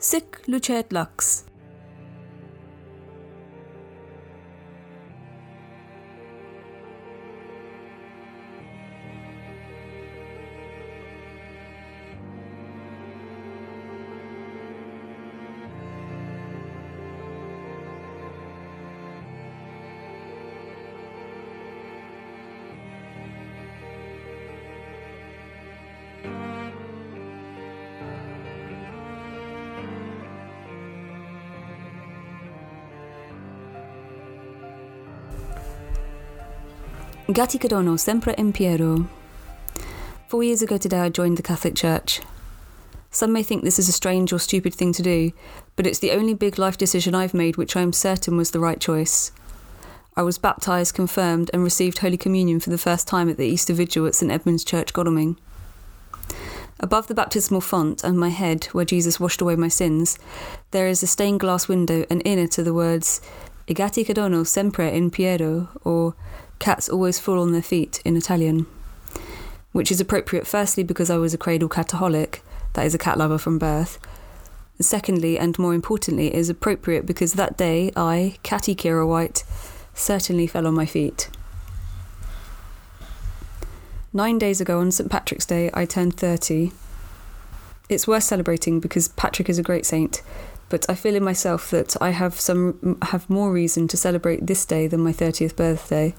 سك لوتشات لوكس Gatti Cadono, sempre in Piero. Four years ago today, I joined the Catholic Church. Some may think this is a strange or stupid thing to do, but it's the only big life decision I've made which I am certain was the right choice. I was baptised, confirmed, and received Holy Communion for the first time at the Easter Vigil at St Edmund's Church, Godalming. Above the baptismal font and my head, where Jesus washed away my sins, there is a stained glass window, and in it are the words, I gatti cadono sempre in piero, or Cats always fall on their feet in Italian, which is appropriate firstly because I was a cradle cataholic, that is, a cat lover from birth. Secondly, and more importantly, is appropriate because that day I, Catty Kira White, certainly fell on my feet. Nine days ago on St. Patrick's Day, I turned 30. It's worth celebrating because Patrick is a great saint, but I feel in myself that I have some have more reason to celebrate this day than my 30th birthday.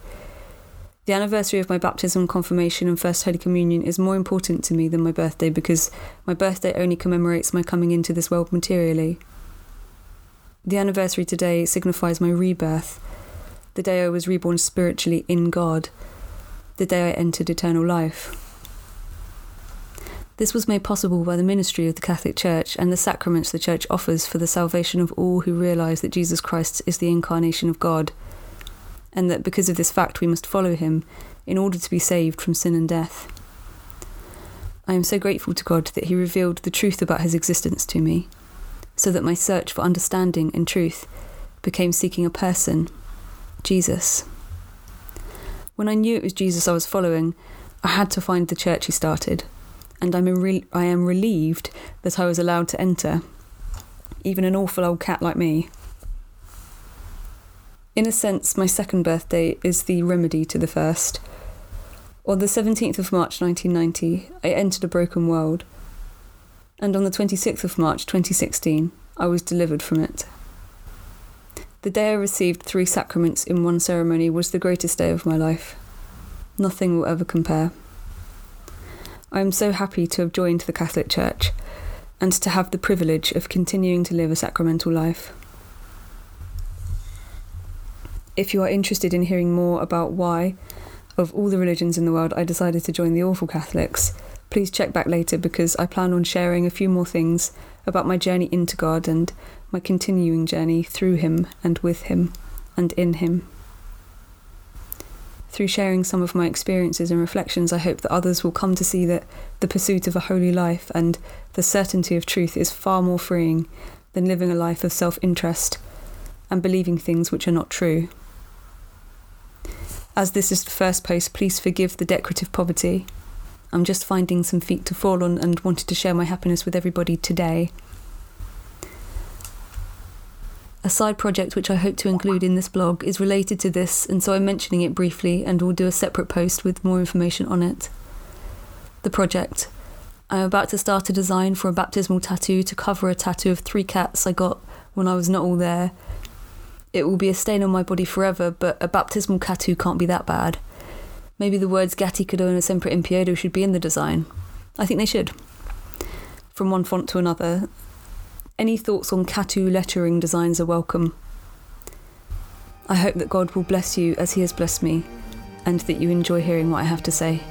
The anniversary of my baptism, confirmation, and First Holy Communion is more important to me than my birthday because my birthday only commemorates my coming into this world materially. The anniversary today signifies my rebirth, the day I was reborn spiritually in God, the day I entered eternal life. This was made possible by the ministry of the Catholic Church and the sacraments the Church offers for the salvation of all who realise that Jesus Christ is the incarnation of God and that because of this fact we must follow him in order to be saved from sin and death. I am so grateful to God that he revealed the truth about his existence to me, so that my search for understanding and truth became seeking a person, Jesus. When I knew it was Jesus I was following, I had to find the church he started, and I'm re- I am relieved that I was allowed to enter, even an awful old cat like me. In a sense, my second birthday is the remedy to the first. On the 17th of March 1990, I entered a broken world. And on the 26th of March 2016, I was delivered from it. The day I received three sacraments in one ceremony was the greatest day of my life. Nothing will ever compare. I am so happy to have joined the Catholic Church and to have the privilege of continuing to live a sacramental life. If you are interested in hearing more about why, of all the religions in the world, I decided to join the Awful Catholics, please check back later because I plan on sharing a few more things about my journey into God and my continuing journey through Him and with Him and in Him. Through sharing some of my experiences and reflections, I hope that others will come to see that the pursuit of a holy life and the certainty of truth is far more freeing than living a life of self interest and believing things which are not true. As this is the first post, please forgive the decorative poverty. I'm just finding some feet to fall on and wanted to share my happiness with everybody today. A side project which I hope to include in this blog is related to this, and so I'm mentioning it briefly and will do a separate post with more information on it. The project. I'm about to start a design for a baptismal tattoo to cover a tattoo of three cats I got when I was not all there it will be a stain on my body forever, but a baptismal tattoo can't be that bad. Maybe the words Gatti Cadona Sempre in Piero should be in the design. I think they should. From one font to another. Any thoughts on tattoo lettering designs are welcome. I hope that God will bless you as He has blessed me, and that you enjoy hearing what I have to say.